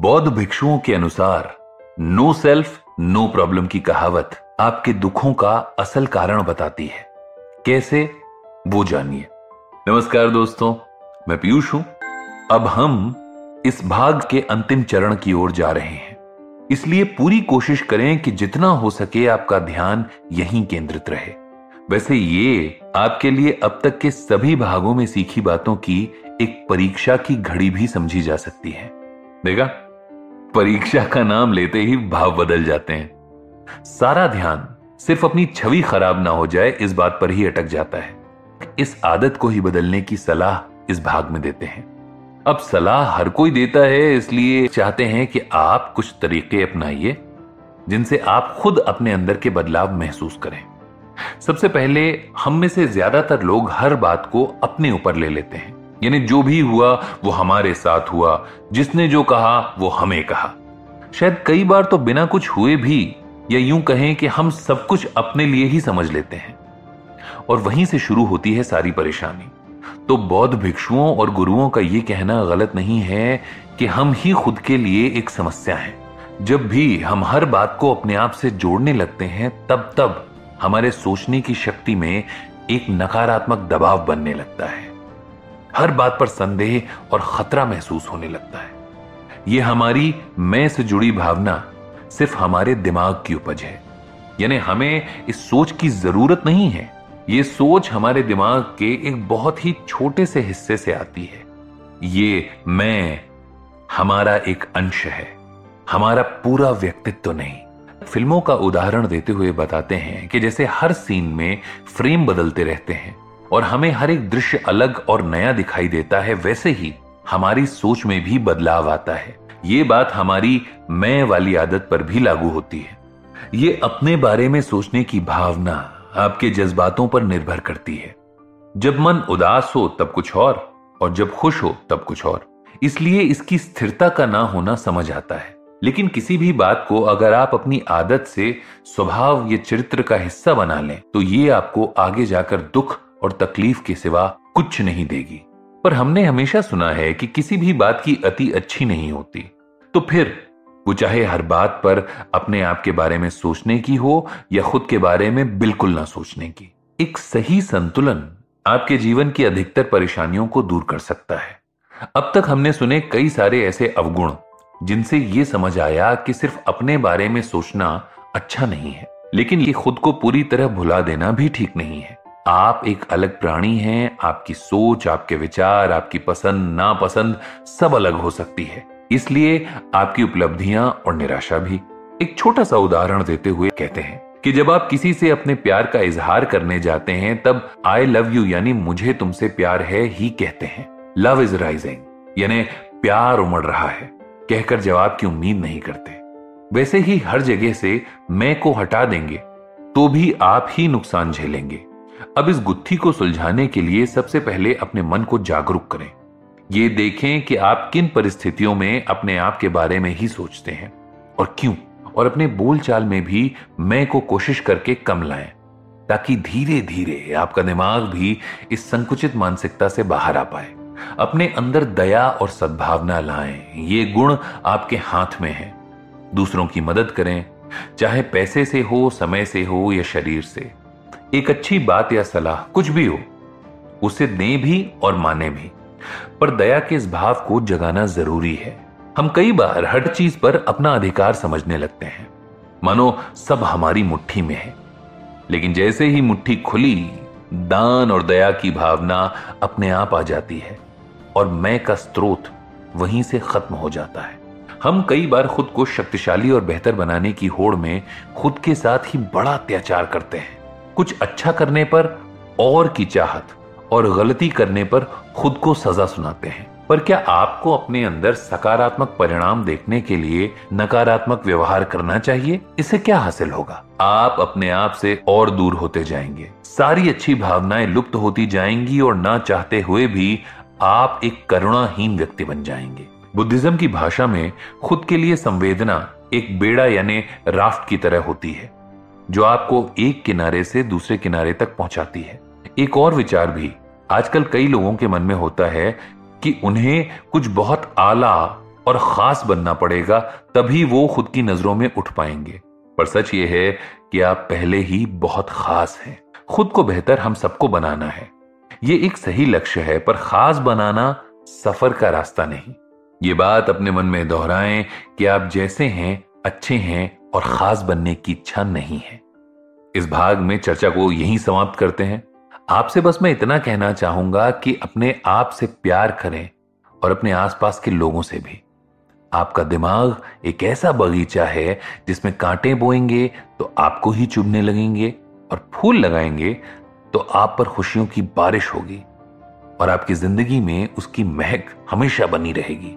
बौद्ध भिक्षुओं के अनुसार नो सेल्फ नो प्रॉब्लम की कहावत आपके दुखों का असल कारण बताती है। कैसे? वो जानिए। नमस्कार दोस्तों, मैं पीयूष हूँ। अब हम इस भाग के अंतिम चरण की ओर जा रहे हैं। इसलिए पूरी कोशिश करें कि जितना हो सके आपका ध्यान यहीं केंद्रित रहे। वैसे ये आपके लिए अब तक के सभी भागों में सीखी बातों की एक परीक्षा की घड़ी भी समझी जा सकती है। देखा? परीक्षा का नाम लेते ही भाव बदल जाते हैं। सारा ध्यान सिर्फ़ अपनी छवि खराब ना हो जाए, इस बात पर ही अटक जाता है इस आदत को ही बदलने की सलाह इस भाग में देते हैं। अब सलाह हर कोई देता है, इसलिए चाहते हैं कि आप कुछ तरीके अपनाइए जिनसे आप खुद अपने अंदर के बदलाव महसूस करें। सबसे पहले हम में से ज़्यादातर लोग हर बात को अपने ऊपर ले लेते हैं। यानी जो भी हुआ, वो हमारे साथ हुआ। जिसने जो कहा, वो हमें कहा। शायद कई बार तो बिना कुछ हुए भी, या यूँ कहें कि हम सब कुछ अपने लिए ही समझ लेते हैं। और वहीं से शुरू होती है सारी परेशानी। तो बौद्ध भिक्षुओं और गुरुओं का यह कहना गलत नहीं है कि हम ही खुद के लिए एक समस्या है। जब भी हम हर बात को अपने आप से जोड़ने लगते हैं, तब तब हमारे सोचने की शक्ति में एक नकारात्मक दबाव बनने लगता है। हर बात पर संदेह और खतरा महसूस होने लगता है। यह हमारी मैं से जुड़ी भावना सिर्फ़ हमारे दिमाग की उपज है। यानी हमें इस सोच की ज़रूरत नहीं है। यह सोच हमारे दिमाग के एक बहुत ही छोटे से हिस्से से आती है। ये मैं हमारा एक अंश है। हमारा पूरा व्यक्तित्व तो नहीं। फ़िल्मों का उदाहरण देते हुए बताते हैं कि जैसे हर सीन में फ्रेम बदलते रहते हैं। और हमें हर एक दृश्य अलग और नया दिखाई देता है, वैसे ही हमारी सोच में भी बदलाव आता है। ये बात हमारी मैं वाली आदत पर भी लागू होती है। ये अपने बारे में सोचने की भावना आपके जज्बातों पर निर्भर करती है। जब मन उदास हो, तब कुछ और और जब खुश हो, तब कुछ और। इसलिए इसकी स्थिरता का ना होना समझ आता है। लेकिन किसी भी बात को अगर आप अपनी आदत से, स्वभाव या चरित्र का हिस्सा बना लें तो ये आपको आगे जाकर दुख और तकलीफ़ के सिवा कुछ नहीं देगी। पर हमने हमेशा सुना है कि किसी भी बात की अति अच्छी नहीं होती। तो फिर, वो चाहे हर बात पर अपने आप के बारे में सोचने की हो या खुद के बारे में बिल्कुल ना सोचने की। एक सही संतुलन आपके जीवन की अधिकतर परेशानियों को दूर कर सकता है। अब तक हमने सुने कई सारे ऐसे अवगुण, जिनसे ये समझ आया कि सिर्फ़ अपने बारे में सोचना अच्छा नहीं है, लेकिन ये खुद को पूरी तरह भुला देना भी ठीक नहीं है। आप एक अलग प्राणी हैं, आपकी सोच, आपके विचार, आपकी पसंद, नापसंद, सब अलग हो सकती है। इसलिए आपकी उपलब्धियाँ और निराशा भी। एक छोटा सा उदाहरण देते हुए कहते हैं कि जब आप किसी से अपने प्यार का इजहार करने जाते हैं, तब आई लव यू यानी मुझे तुमसे प्यार है ही कहते हैं। लव इज़ राइजिंग यानी प्यार उमड़ रहा है। कहकर जवाब की उम्मीद नहीं करते। वैसे ही हर जगह से मैं को हटा देंगे तो भी आप ही नुकसान झेलेंगे। अब इस गुत्थी को सुलझाने के लिए सबसे पहले अपने मन को जागरूक करें। ये देखें कि आप किन परिस्थितियों में अपने आप के बारे में ही सोचते हैं और क्यों? और अपने बोलचाल में भी मैं को कोशिश करके कम लाएँ, ताकि धीरे धीरे आपका दिमाग भी इस संकुचित मानसिकता से बाहर आ पाए। अपने अंदर दया और सद्भावना लाएँ, ये गुण आपके हाथ में है। दूसरों की मदद करें, चाहे पैसे से हो, समय से हो या शरीर से। एक अच्छी बात या सलाह, कुछ भी हो, उसे दे भी और माने भी। पर दया के इस भाव को जगाना ज़रूरी है। हम कई बार हर चीज़ पर अपना अधिकार समझने लगते हैं। मानो, सब हमारी मुट्ठी में है। लेकिन जैसे ही मुट्ठी खुली, दान और दया की भावना अपने आप आ जाती है और मैं का स्रोत वहीं से खत्म हो जाता है। हम कई बार खुद को शक्तिशाली और बेहतर बनाने की होड़ में खुद के साथ ही बड़ा अत्याचार करते हैं। कुछ अच्छा करने पर और की चाहत और गलती करने पर खुद को सजा सुनाते हैं। पर क्या आपको अपने अंदर सकारात्मक परिणाम देखने के लिए नकारात्मक व्यवहार करना चाहिए? इससे क्या हासिल होगा? आप अपने आप से और दूर होते जाएँगे। सारी अच्छी भावनाएँ लुप्त होती जाएँगी और ना चाहते हुए भी आप एक करुणाहीन व्यक्ति बन जाएँगे। बुद्धिज्म की भाषा में खुद के लिए संवेदना एक बेड़ा यानी राफ्ट की तरह होती है। जो आपको एक किनारे से दूसरे किनारे तक पहुंचाती है। एक और विचार भी, आजकल कई लोगों के मन में होता है कि उन्हें कुछ बहुत आला और खास बनना पड़ेगा, तभी वो खुद की नज़रों में उठ पाएँगे। पर सच ये है कि आप पहले ही बहुत खास हैं। खुद को बेहतर हम सबको बनाना है। ये एक सही लक्ष्य है, पर खास बनाना सफ़र का रास्ता नहीं। ये बात अपने मन में दोहराएँ कि आप जैसे हैं, अच्छे हैं और खास बनने की इच्छा नहीं है। इस भाग में चर्चा को यहीं समाप्त करते हैं। आपसे बस मैं इतना कहना चाहूँगा कि अपने आप से प्यार करें और अपने आसपास के लोगों से भी। आपका दिमाग एक ऐसा बगीचा है जिसमें कांटे बोएँगे तो आपको ही चुभने लगेंगे और फूल लगाएँगे तो आप पर खुशियों की बारिश होगी और आपकी ज़िंदगी में उसकी महक हमेशा बनी रहेगी।